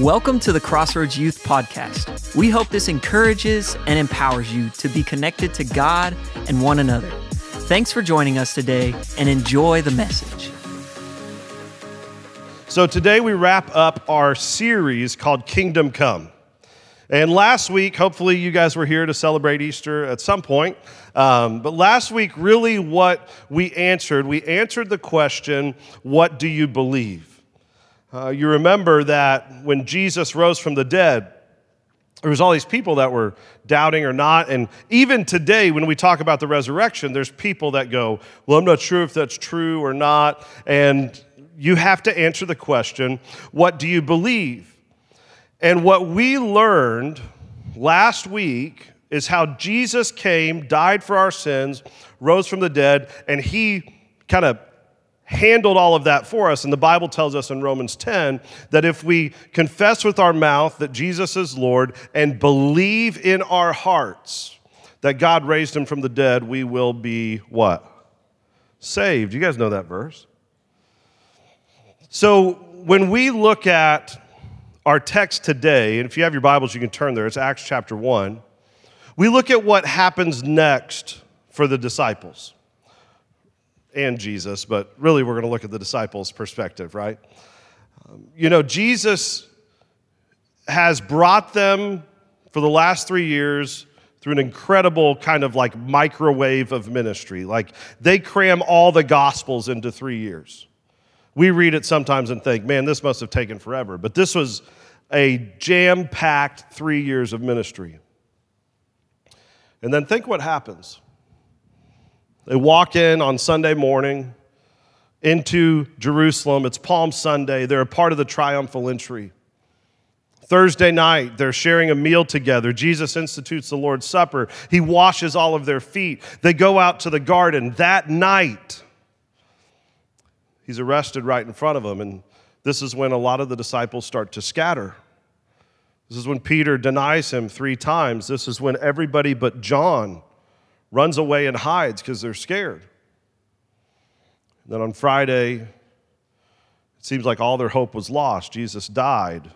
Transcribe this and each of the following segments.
Welcome to the Crossroads Youth Podcast. We hope this encourages and empowers you to be connected to God and one another. Thanks for joining us today and enjoy the message. So, today we wrap up our series called Kingdom Come. And last week, hopefully, you guys were here to celebrate Easter at some point. Um, but last week, really, what we answered, we answered the question, What do you believe? Uh, you remember that when Jesus rose from the dead, there was all these people that were doubting or not. And even today when we talk about the resurrection there's people that go well i'm not sure if that's true or not. And you have to answer the question what do you believe? And what we learned last week is how jesus came died for our sins rose from the dead and he kind of handled all of that for us. And the Bible tells us in Romans 10 that if we confess with our mouth that Jesus is Lord and believe in our hearts that God raised him from the dead, we will be what? Saved. You guys know that verse. So when we look at our text today, and if you have your Bibles, you can turn there, it's Acts chapter 1. We look at what happens next for the disciples and Jesus, but really we're going to look at the disciples' perspective, right? Um, you know, Jesus has brought them for the last three years through an incredible kind of like microwave of ministry. Like they cram all the gospels into three years. We read it sometimes and think, man, this must have taken forever. But this was a jam packed three years of ministry. And then think what happens. They walk in on Sunday morning into Jerusalem. It's Palm Sunday. They're a part of the triumphal entry. Thursday night, they're sharing a meal together. Jesus institutes the Lord's Supper. He washes all of their feet. They go out to the garden. That night, he's arrested right in front of them. And this is when a lot of the disciples start to scatter. This is when Peter denies him three times. This is when everybody but John runs away and hides because they're scared. And then on Friday, it seems like all their hope was lost. Jesus died.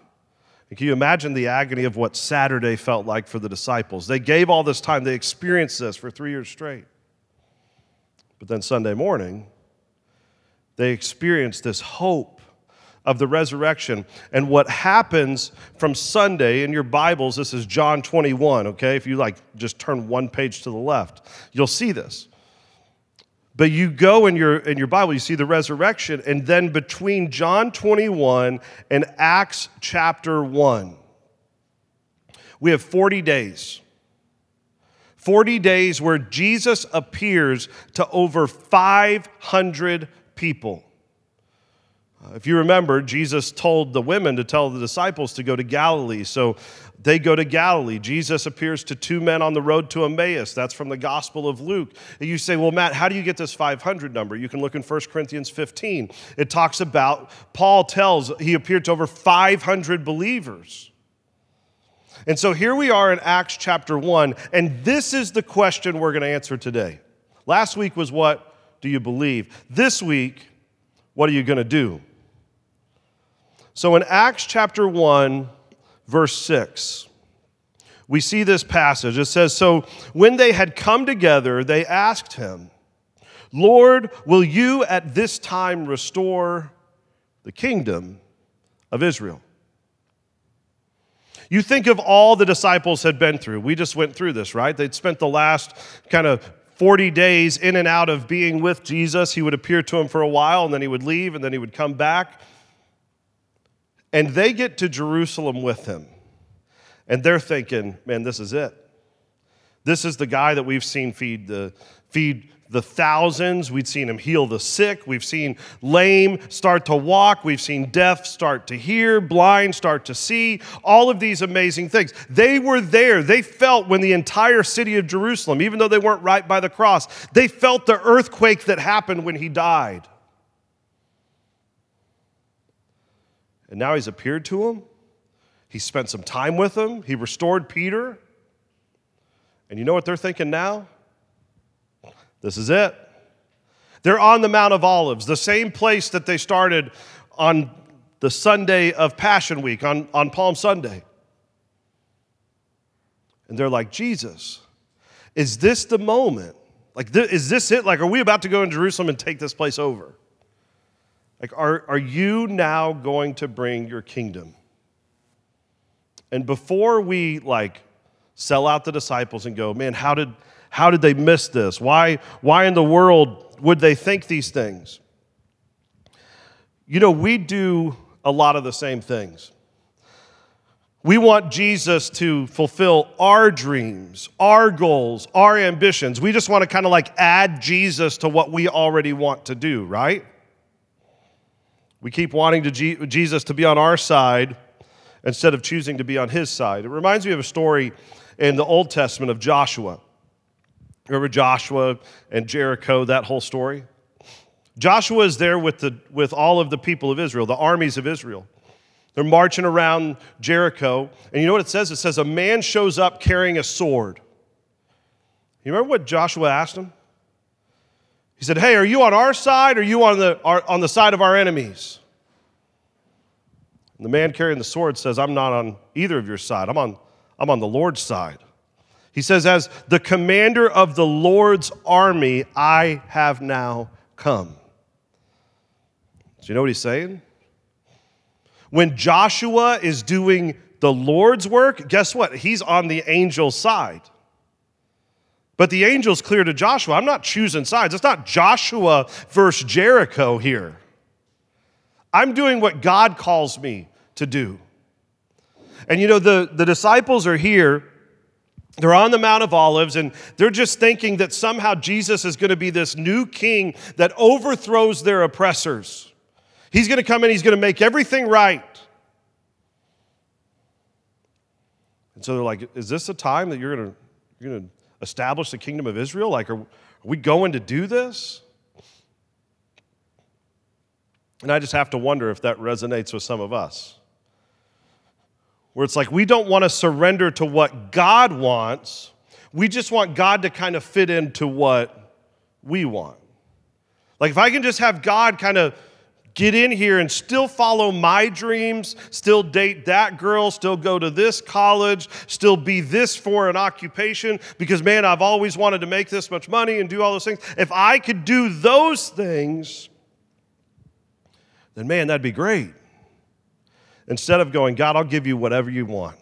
And can you imagine the agony of what Saturday felt like for the disciples? They gave all this time, they experienced this for three years straight. But then Sunday morning, they experienced this hope of the resurrection. And what happens from Sunday in your Bibles, this is John 21, okay? If you like just turn one page to the left, you'll see this. But you go in your in your Bible, you see the resurrection, and then between John 21 and Acts chapter 1, we have 40 days. 40 days where Jesus appears to over 500 people. Uh, if you remember, Jesus told the women to tell the disciples to go to Galilee. So they go to Galilee. Jesus appears to two men on the road to Emmaus. That's from the Gospel of Luke. And you say, well, Matt, how do you get this 500 number? You can look in 1 Corinthians 15. It talks about, Paul tells, he appeared to over 500 believers. And so here we are in Acts chapter 1, and this is the question we're going to answer today. Last week was what do you believe? This week, what are you going to do? So in Acts chapter 1, verse 6, we see this passage. It says, So when they had come together, they asked him, Lord, will you at this time restore the kingdom of Israel? You think of all the disciples had been through. We just went through this, right? They'd spent the last kind of 40 days in and out of being with Jesus. He would appear to him for a while, and then he would leave, and then he would come back. And they get to Jerusalem with him. And they're thinking, man, this is it. This is the guy that we've seen feed the, feed the thousands. We've seen him heal the sick. We've seen lame start to walk. We've seen deaf start to hear, blind start to see. All of these amazing things. They were there. They felt when the entire city of Jerusalem, even though they weren't right by the cross, they felt the earthquake that happened when he died. And now he's appeared to him. He spent some time with them. He restored Peter. And you know what they're thinking now? This is it. They're on the Mount of Olives, the same place that they started on the Sunday of Passion Week, on, on Palm Sunday. And they're like, Jesus, is this the moment? Like, th- is this it? Like, are we about to go in Jerusalem and take this place over? Like, are, are you now going to bring your kingdom? And before we like sell out the disciples and go, man, how did how did they miss this? Why why in the world would they think these things? You know, we do a lot of the same things. We want Jesus to fulfill our dreams, our goals, our ambitions. We just want to kind of like add Jesus to what we already want to do, right? We keep wanting to G- Jesus to be on our side instead of choosing to be on his side. It reminds me of a story in the Old Testament of Joshua. Remember Joshua and Jericho, that whole story? Joshua is there with, the, with all of the people of Israel, the armies of Israel. They're marching around Jericho. And you know what it says? It says, A man shows up carrying a sword. You remember what Joshua asked him? He said, Hey, are you on our side or are you on the, our, on the side of our enemies? And the man carrying the sword says, I'm not on either of your side. I'm on, I'm on the Lord's side. He says, As the commander of the Lord's army, I have now come. Do you know what he's saying? When Joshua is doing the Lord's work, guess what? He's on the angel's side. But the angel's clear to Joshua. I'm not choosing sides. It's not Joshua versus Jericho here. I'm doing what God calls me to do. And you know, the, the disciples are here. They're on the Mount of Olives, and they're just thinking that somehow Jesus is going to be this new king that overthrows their oppressors. He's going to come in, he's going to make everything right. And so they're like, Is this a time that you're going to, you're going to establish the kingdom of Israel? Like, are, we going to do this? And I just have to wonder if that resonates with some of us. Where it's like we don't want to surrender to what God wants, we just want God to kind of fit into what we want. Like, if I can just have God kind of get in here and still follow my dreams, still date that girl, still go to this college, still be this for an occupation because, man, I've always wanted to make this much money and do all those things. If I could do those things, then, man, that'd be great. Instead of going, God, I'll give you whatever you want,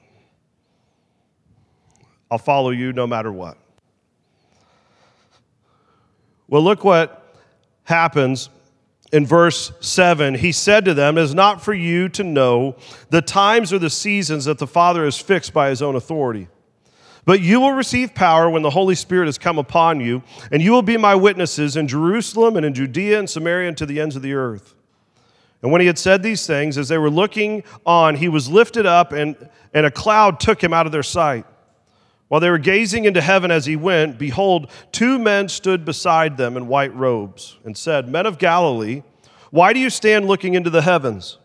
I'll follow you no matter what. Well, look what happens in verse 7, he said to them, It is not for you to know the times or the seasons that the Father has fixed by his own authority. But you will receive power when the Holy Spirit has come upon you, and you will be my witnesses in Jerusalem and in Judea and Samaria and to the ends of the earth. And when he had said these things, as they were looking on, he was lifted up, and, and a cloud took him out of their sight. While they were gazing into heaven as he went, behold, two men stood beside them in white robes and said, Men of Galilee, why do you stand looking into the heavens?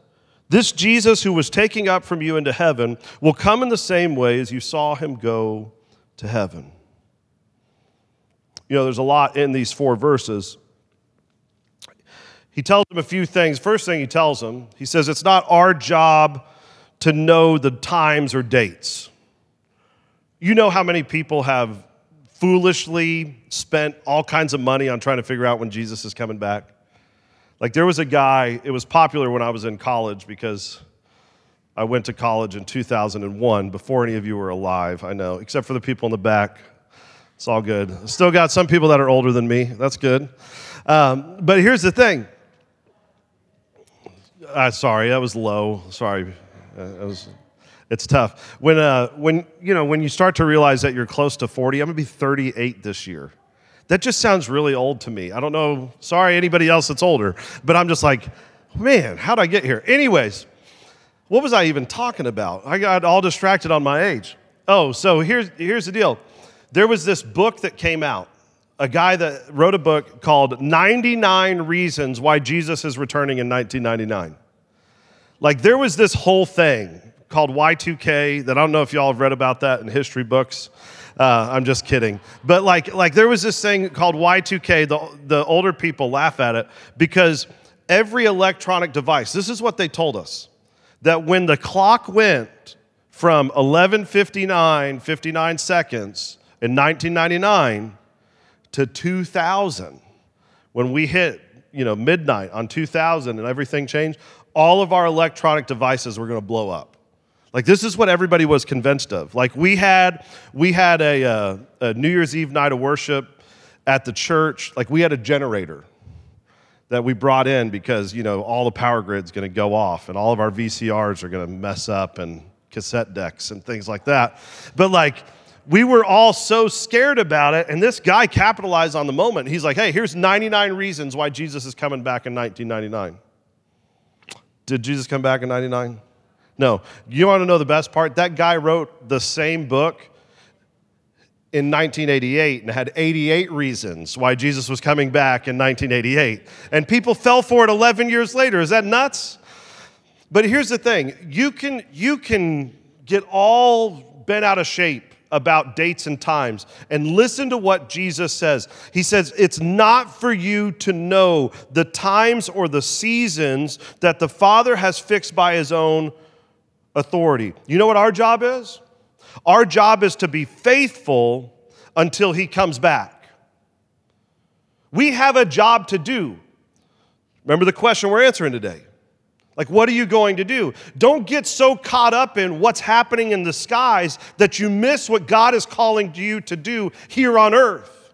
This Jesus who was taking up from you into heaven will come in the same way as you saw him go to heaven. You know, there's a lot in these four verses. He tells them a few things. First thing he tells them, he says, It's not our job to know the times or dates. You know how many people have foolishly spent all kinds of money on trying to figure out when Jesus is coming back? Like, there was a guy, it was popular when I was in college because I went to college in 2001 before any of you were alive, I know, except for the people in the back. It's all good. Still got some people that are older than me. That's good. Um, but here's the thing. Uh, sorry, that was low. Sorry. Uh, was it's tough. When, uh, when, you know, when you start to realize that you're close to 40, I'm going to be 38 this year. That just sounds really old to me. I don't know. Sorry, anybody else that's older, but I'm just like, man, how'd I get here? Anyways, what was I even talking about? I got all distracted on my age. Oh, so here's, here's the deal. There was this book that came out, a guy that wrote a book called 99 Reasons Why Jesus is Returning in 1999. Like, there was this whole thing called Y2K that I don't know if y'all have read about that in history books. Uh, I'm just kidding. But like, like there was this thing called Y2K. The, the older people laugh at it because every electronic device, this is what they told us that when the clock went from 11:59 59 seconds in 1999 to 2000 when we hit you know midnight on 2000 and everything changed all of our electronic devices were going to blow up like this is what everybody was convinced of. Like we had we had a, uh, a new year's eve night of worship at the church. Like we had a generator that we brought in because you know all the power grid's going to go off and all of our vcrs are going to mess up and cassette decks and things like that. But like we were all so scared about it and this guy capitalized on the moment. He's like hey here's 99 reasons why jesus is coming back in 1999 did jesus come back in 99 no you want to know the best part that guy wrote the same book in 1988 and had 88 reasons why Jesus was coming back in 1988. And people fell for it 11 years later. Is that nuts? But here's the thing you can, you can get all bent out of shape about dates and times and listen to what Jesus says. He says, It's not for you to know the times or the seasons that the Father has fixed by his own authority. You know what our job is? Our job is to be faithful until he comes back. We have a job to do. Remember the question we're answering today. Like, what are you going to do? Don't get so caught up in what's happening in the skies that you miss what God is calling you to do here on earth.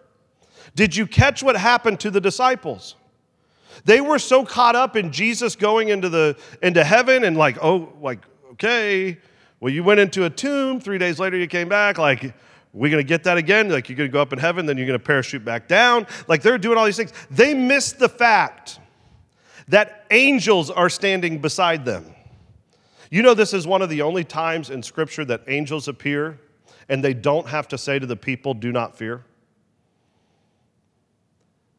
Did you catch what happened to the disciples? They were so caught up in Jesus going into, the, into heaven and, like, oh, like, okay, well, you went into a tomb, three days later you came back, like, we're going to get that again. Like, you're going to go up in heaven, then you're going to parachute back down. Like, they're doing all these things. They missed the fact that angels are standing beside them. You know, this is one of the only times in Scripture that angels appear and they don't have to say to the people, Do not fear.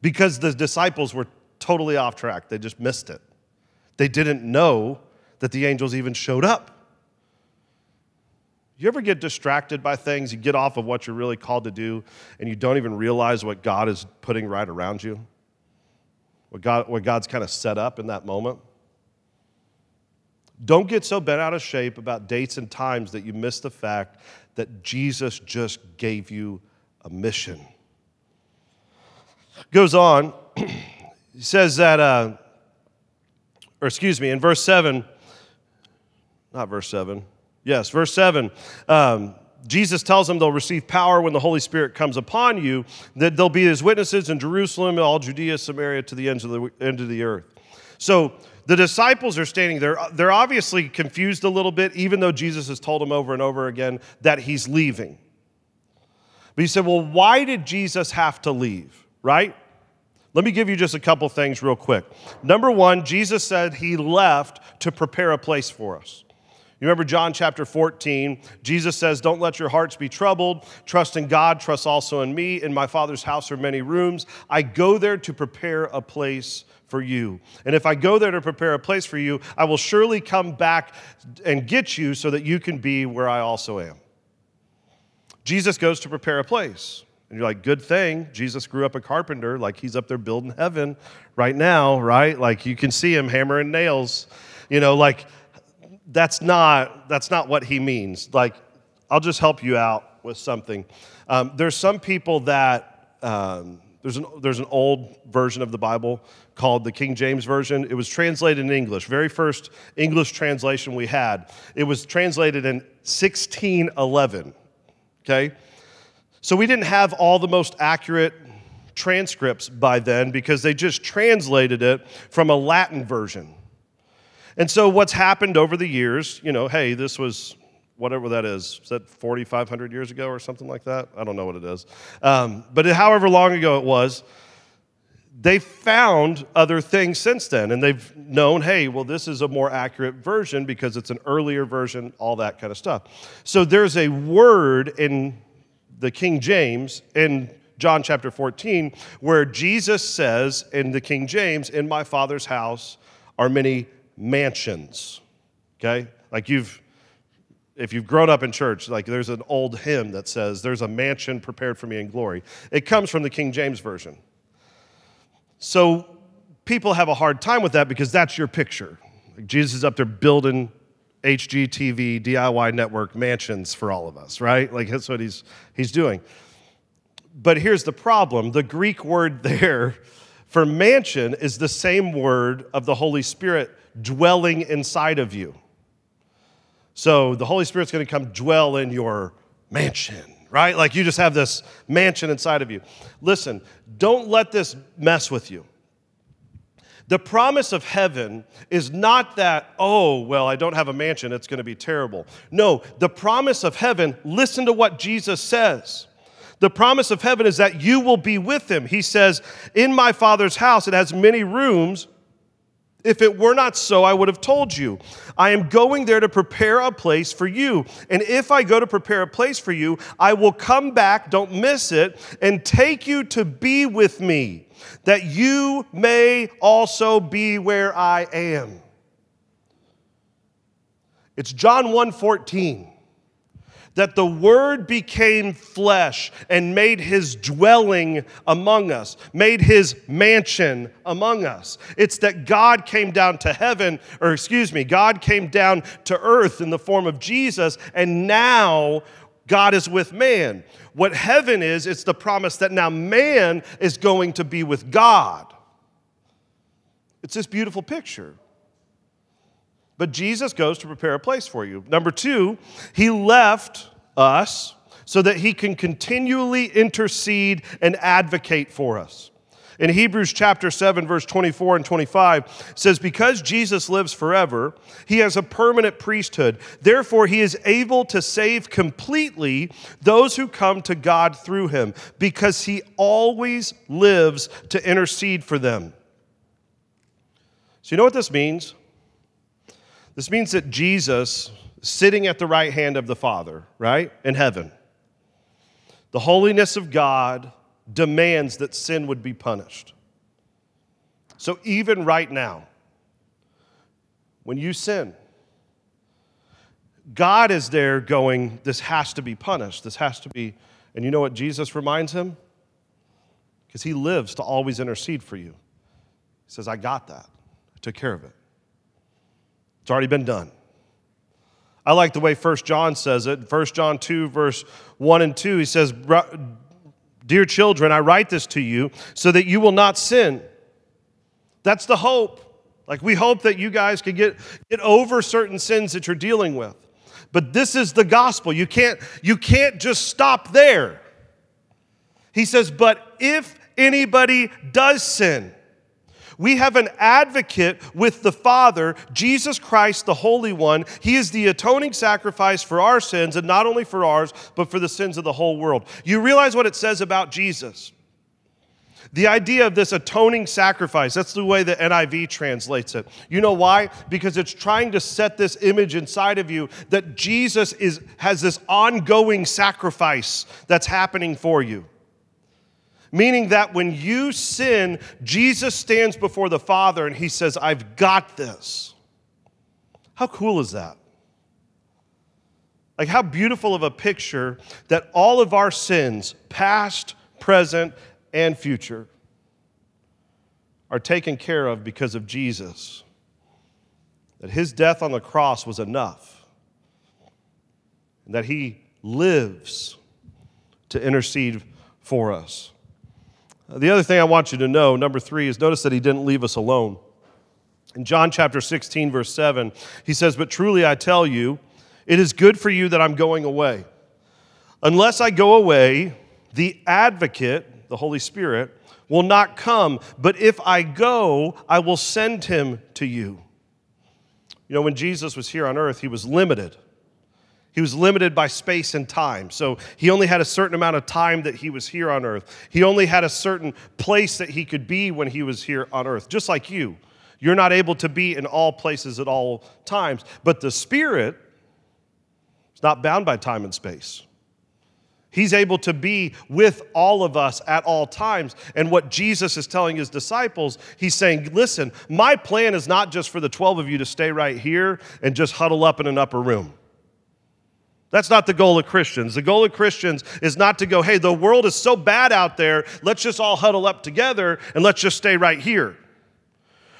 Because the disciples were totally off track, they just missed it. They didn't know that the angels even showed up. You ever get distracted by things? You get off of what you're really called to do, and you don't even realize what God is putting right around you? What, God, what God's kind of set up in that moment? Don't get so bent out of shape about dates and times that you miss the fact that Jesus just gave you a mission. Goes on, he says that, uh, or excuse me, in verse 7, not verse 7, Yes, verse 7. Um, Jesus tells them they'll receive power when the Holy Spirit comes upon you, that they'll be his witnesses in Jerusalem, all Judea, Samaria, to the ends of the end of the earth. So the disciples are standing there. They're obviously confused a little bit, even though Jesus has told them over and over again that he's leaving. But he said, Well, why did Jesus have to leave? Right? Let me give you just a couple things real quick. Number one, Jesus said he left to prepare a place for us. You remember John chapter 14? Jesus says, Don't let your hearts be troubled. Trust in God, trust also in me. In my Father's house are many rooms. I go there to prepare a place for you. And if I go there to prepare a place for you, I will surely come back and get you so that you can be where I also am. Jesus goes to prepare a place. And you're like, good thing. Jesus grew up a carpenter, like he's up there building heaven right now, right? Like you can see him hammering nails. You know, like that's not, that's not what he means. Like, I'll just help you out with something. Um, there's some people that, um, there's, an, there's an old version of the Bible called the King James Version. It was translated in English, very first English translation we had. It was translated in 1611, okay? So we didn't have all the most accurate transcripts by then because they just translated it from a Latin version. And so, what's happened over the years, you know, hey, this was whatever that is. Is that 4,500 years ago or something like that? I don't know what it is. Um, but however long ago it was, they found other things since then. And they've known, hey, well, this is a more accurate version because it's an earlier version, all that kind of stuff. So, there's a word in the King James in John chapter 14 where Jesus says in the King James, In my Father's house are many mansions. Okay? Like you've, if you've grown up in church, like there's an old hymn that says, There's a mansion prepared for me in glory. It comes from the King James Version. So people have a hard time with that because that's your picture. Like Jesus is up there building HGTV, DIY network mansions for all of us, right? Like that's what he's, he's doing. But here's the problem the Greek word there for mansion is the same word of the Holy Spirit dwelling inside of you. So the Holy Spirit's going to come dwell in your mansion, right? Like you just have this mansion inside of you. Listen, don't let this mess with you. The promise of heaven is not that, oh, well, I don't have a mansion, it's going to be terrible. No, the promise of heaven, listen to what Jesus says. The promise of heaven is that you will be with him. He says, In my Father's house, it has many rooms. If it were not so, I would have told you. I am going there to prepare a place for you. And if I go to prepare a place for you, I will come back, don't miss it, and take you to be with me, that you may also be where I am. It's John 1:14 that the Word became flesh and made his dwelling among us, made his mansion among us. It's that God came down to heaven, or excuse me, God came down to earth in the form of Jesus, and now God is with man. What heaven is, it's the promise that now man is going to be with God. It's this beautiful picture. But Jesus goes to prepare a place for you. Number two, he left us so that he can continually intercede and advocate for us. In Hebrews chapter 7, verse 24 and 25, says, Because Jesus lives forever, he has a permanent priesthood. Therefore, he is able to save completely those who come to God through him, because he always lives to intercede for them. So, you know what this means? This means that Jesus, sitting at the right hand of the Father, right, in heaven, the holiness of God demands that sin would be punished. So even right now, when you sin, God is there going, This has to be punished. This has to be. And you know what Jesus reminds him? Because he lives to always intercede for you. He says, I got that. I took care of it. It's already been done. I like the way 1 John says it. 1 John 2, verse 1 and 2, he says, Dear children, I write this to you so that you will not sin. That's the hope. Like, we hope that you guys can get, get over certain sins that you're dealing with. But this is the gospel. You can't, you can't just stop there. He says, But if anybody does sin, we have an advocate with the Father, Jesus Christ, the Holy One. He is the atoning sacrifice for our sins, and not only for ours, but for the sins of the whole world. You realize what it says about Jesus? The idea of this atoning sacrifice, that's the way the NIV translates it. You know why? Because it's trying to set this image inside of you that Jesus is, has this ongoing sacrifice that's happening for you meaning that when you sin, Jesus stands before the Father and he says, I've got this. How cool is that? Like, how beautiful of a picture that all of our sins, past, present, and future, are taken care of because of Jesus. That his death on the cross was enough, and that he lives to intercede for us. The other thing I want you to know, number three, is notice that he didn't leave us alone. In John chapter 16, verse 7, he says, But truly I tell you, it is good for you that I'm going away. Unless I go away, the advocate, the Holy Spirit, will not come. But if I go, I will send him to you. You know, when Jesus was here on earth, he was limited. He was limited by space and time. So he only had a certain amount of time that he was here on earth. He only had a certain place that he could be when he was here on earth, just like you. You're not able to be in all places at all times. But the Spirit is not bound by time and space. He's able to be with all of us at all times. And what Jesus is telling his disciples, he's saying, Listen, my plan is not just for the 12 of you to stay right here and just huddle up in an upper room. That's not the goal of Christians. The goal of Christians is not to go, hey, the world is so bad out there, let's just all huddle up together and let's just stay right here.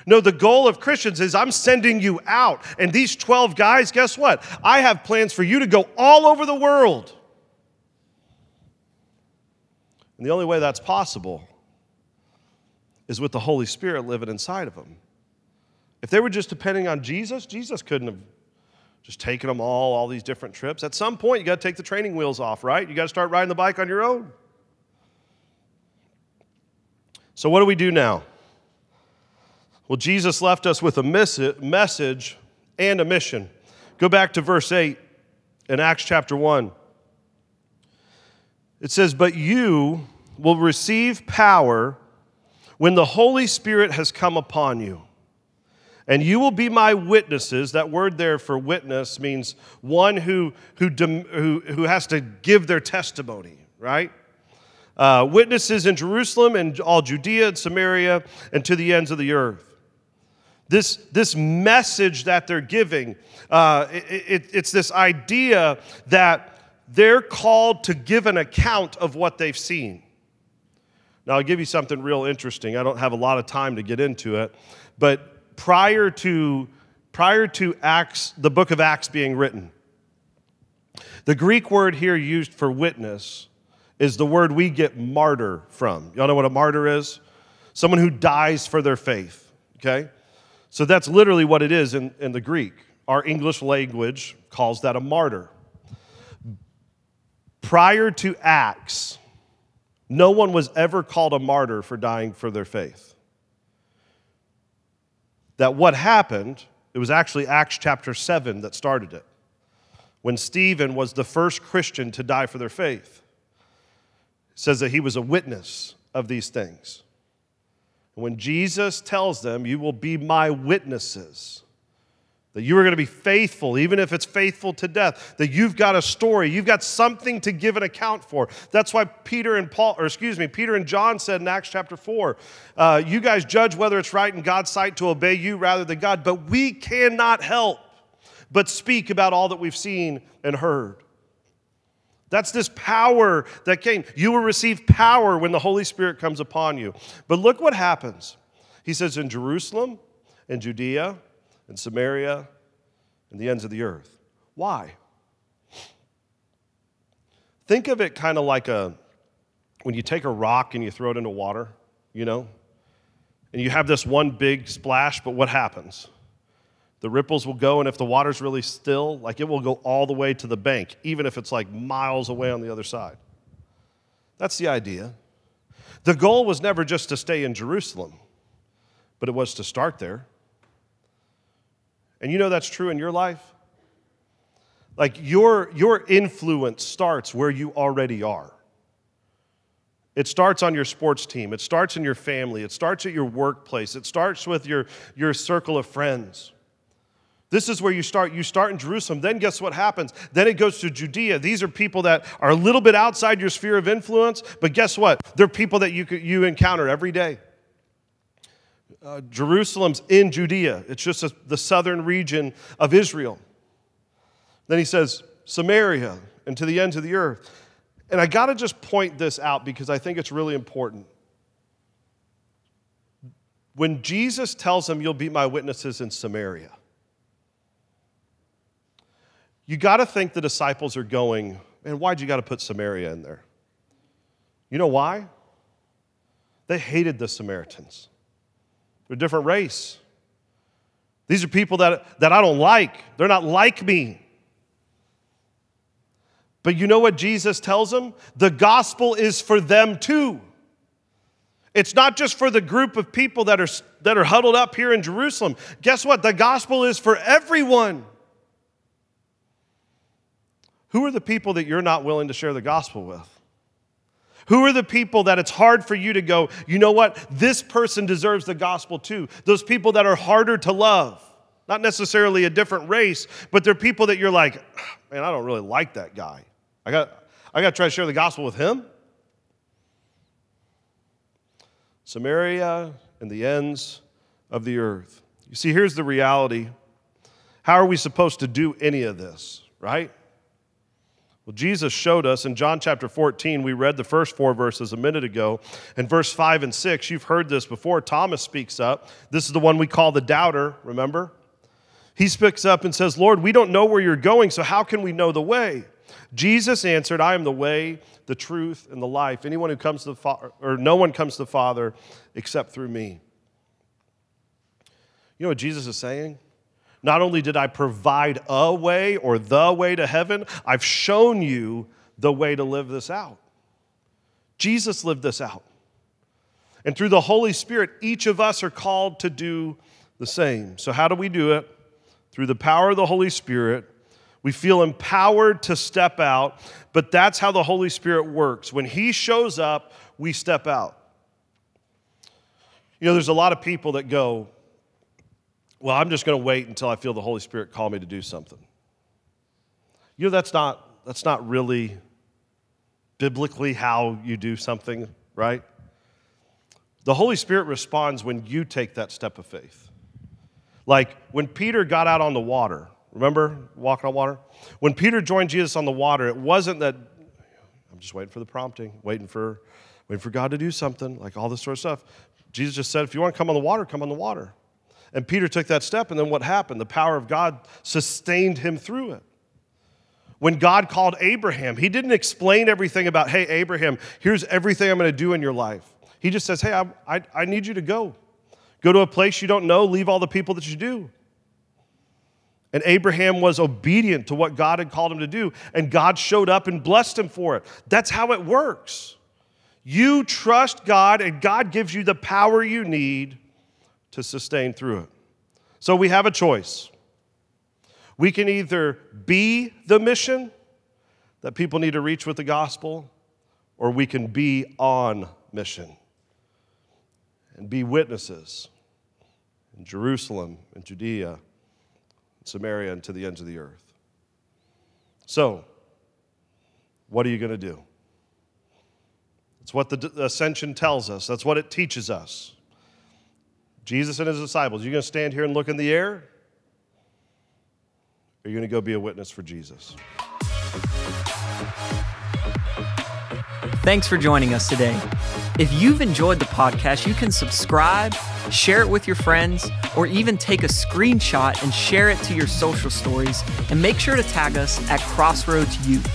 No, the goal of Christians is I'm sending you out. And these 12 guys, guess what? I have plans for you to go all over the world. And the only way that's possible is with the Holy Spirit living inside of them. If they were just depending on Jesus, Jesus couldn't have just taking them all, all these different trips. At some point, you got to take the training wheels off, right? You got to start riding the bike on your own. So, what do we do now? Well, Jesus left us with a message and a mission. Go back to verse 8 in Acts chapter 1. It says, But you will receive power when the Holy Spirit has come upon you. And you will be my witnesses. That word there for witness means one who, who, who, who has to give their testimony, right? Uh, witnesses in Jerusalem and all Judea and Samaria and to the ends of the earth. This, this message that they're giving, uh, it, it, it's this idea that they're called to give an account of what they've seen. Now, I'll give you something real interesting. I don't have a lot of time to get into it, but prior to, prior to Acts, the book of Acts being written, the Greek word here used for witness is the word we get martyr from. Y'all know what a martyr is? Someone who dies for their faith, okay? So that's literally what it is in, in the Greek. Our English language calls that a martyr. Prior to Acts, no one was ever called a martyr for dying for their faith. That what happened, it was actually Acts chapter 7 that started it, when Stephen was the first Christian to die for their faith. It says that he was a witness of these things. When Jesus tells them, You will be my witnesses, that you are going to be faithful, even if it's faithful to death, that you've got a story, you've got something to give an account for. That's why Peter and Paul, or excuse me, Peter and John said in Acts chapter 4, uh, You guys judge whether it's right in God's sight to obey you rather than God, but we cannot help but speak about all that we've seen and heard. That's this power that came. You will receive power when the Holy Spirit comes upon you. But look what happens. He says, in Jerusalem, in Judea, in Samaria, and the ends of the earth. Why? Think of it kind of like a when you take a rock and you throw it into water, you know, and you have this one big splash, but what happens? The ripples will go, and if the water's really still, like it will go all the way to the bank, even if it's like miles away on the other side. That's the idea. The goal was never just to stay in Jerusalem, but it was to start there. And you know that's true in your life? Like your, your influence starts where you already are. It starts on your sports team, it starts in your family, it starts at your workplace, it starts with your, your circle of friends. This is where you start. You start in Jerusalem. Then guess what happens? Then it goes to Judea. These are people that are a little bit outside your sphere of influence, but guess what? They're people that you, you encounter every day. Uh, Jerusalem's in Judea, it's just a, the southern region of Israel. Then he says, Samaria and to the ends of the earth. And I got to just point this out because I think it's really important. When Jesus tells them, You'll be my witnesses in Samaria, you got to think the disciples are going, man, why'd you got to put Samaria in there? You know why? They hated the Samaritans. They're a different race. These are people that, that I don't like. They're not like me. But you know what Jesus tells them? The gospel is for them too. It's not just for the group of people that are, that are huddled up here in Jerusalem. Guess what? The gospel is for everyone. Who are the people that you're not willing to share the gospel with? Who are the people that it's hard for you to go, you know what? This person deserves the gospel too. Those people that are harder to love. Not necessarily a different race, but they're people that you're like, man, I don't really like that guy. I got, I got to try to share the gospel with him. Samaria and the ends of the earth. You see, here's the reality. How are we supposed to do any of this, right? Well, Jesus showed us in John chapter 14, we read the first four verses a minute ago. In verse 5 and 6, you've heard this before. Thomas speaks up. This is the one we call the doubter, remember? He speaks up and says, Lord, we don't know where you're going, so how can we know the way? Jesus answered, I am the way, the truth, and the life. Anyone who comes to the Father, or no one comes to the Father except through me. You know what Jesus is saying? Not only did I provide a way or the way to heaven, I've shown you the way to live this out. Jesus lived this out. And through the Holy Spirit, each of us are called to do the same. So, how do we do it? Through the power of the Holy Spirit. We feel empowered to step out, but that's how the Holy Spirit works. When He shows up, we step out. You know, there's a lot of people that go, well, I'm just going to wait until I feel the Holy Spirit call me to do something. You know, that's not, that's not really biblically how you do something, right? The Holy Spirit responds when you take that step of faith. Like when Peter got out on the water, remember walking on water? When Peter joined Jesus on the water, it wasn't that I'm just waiting for the prompting, waiting for, waiting for God to do something, like all this sort of stuff. Jesus just said, if you want to come on the water, come on the water. And Peter took that step, and then what happened? The power of God sustained him through it. When God called Abraham, he didn't explain everything about, hey, Abraham, here's everything I'm going to do in your life. He just says, hey, I, I, I need you to go. Go to a place you don't know, leave all the people that you do. And Abraham was obedient to what God had called him to do, and God showed up and blessed him for it. That's how it works. You trust God, and God gives you the power you need to sustain through it. So we have a choice. We can either be the mission that people need to reach with the gospel, or we can be on mission and be witnesses in Jerusalem and Judea, and Samaria, and to the ends of the earth. So, what are you going to do? It's what the ascension tells us, that's what it teaches us. Jesus and his disciples, you going to stand here and look in the air? Or are you going to go be a witness for Jesus? Thanks for joining us today. If you've enjoyed the podcast, you can subscribe, share it with your friends, or even take a screenshot and share it to your social stories. And make sure to tag us at Crossroads Youth.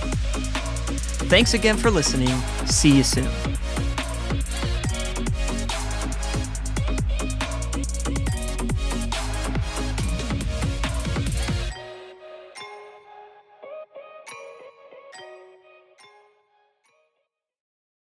Thanks again for listening. See you soon.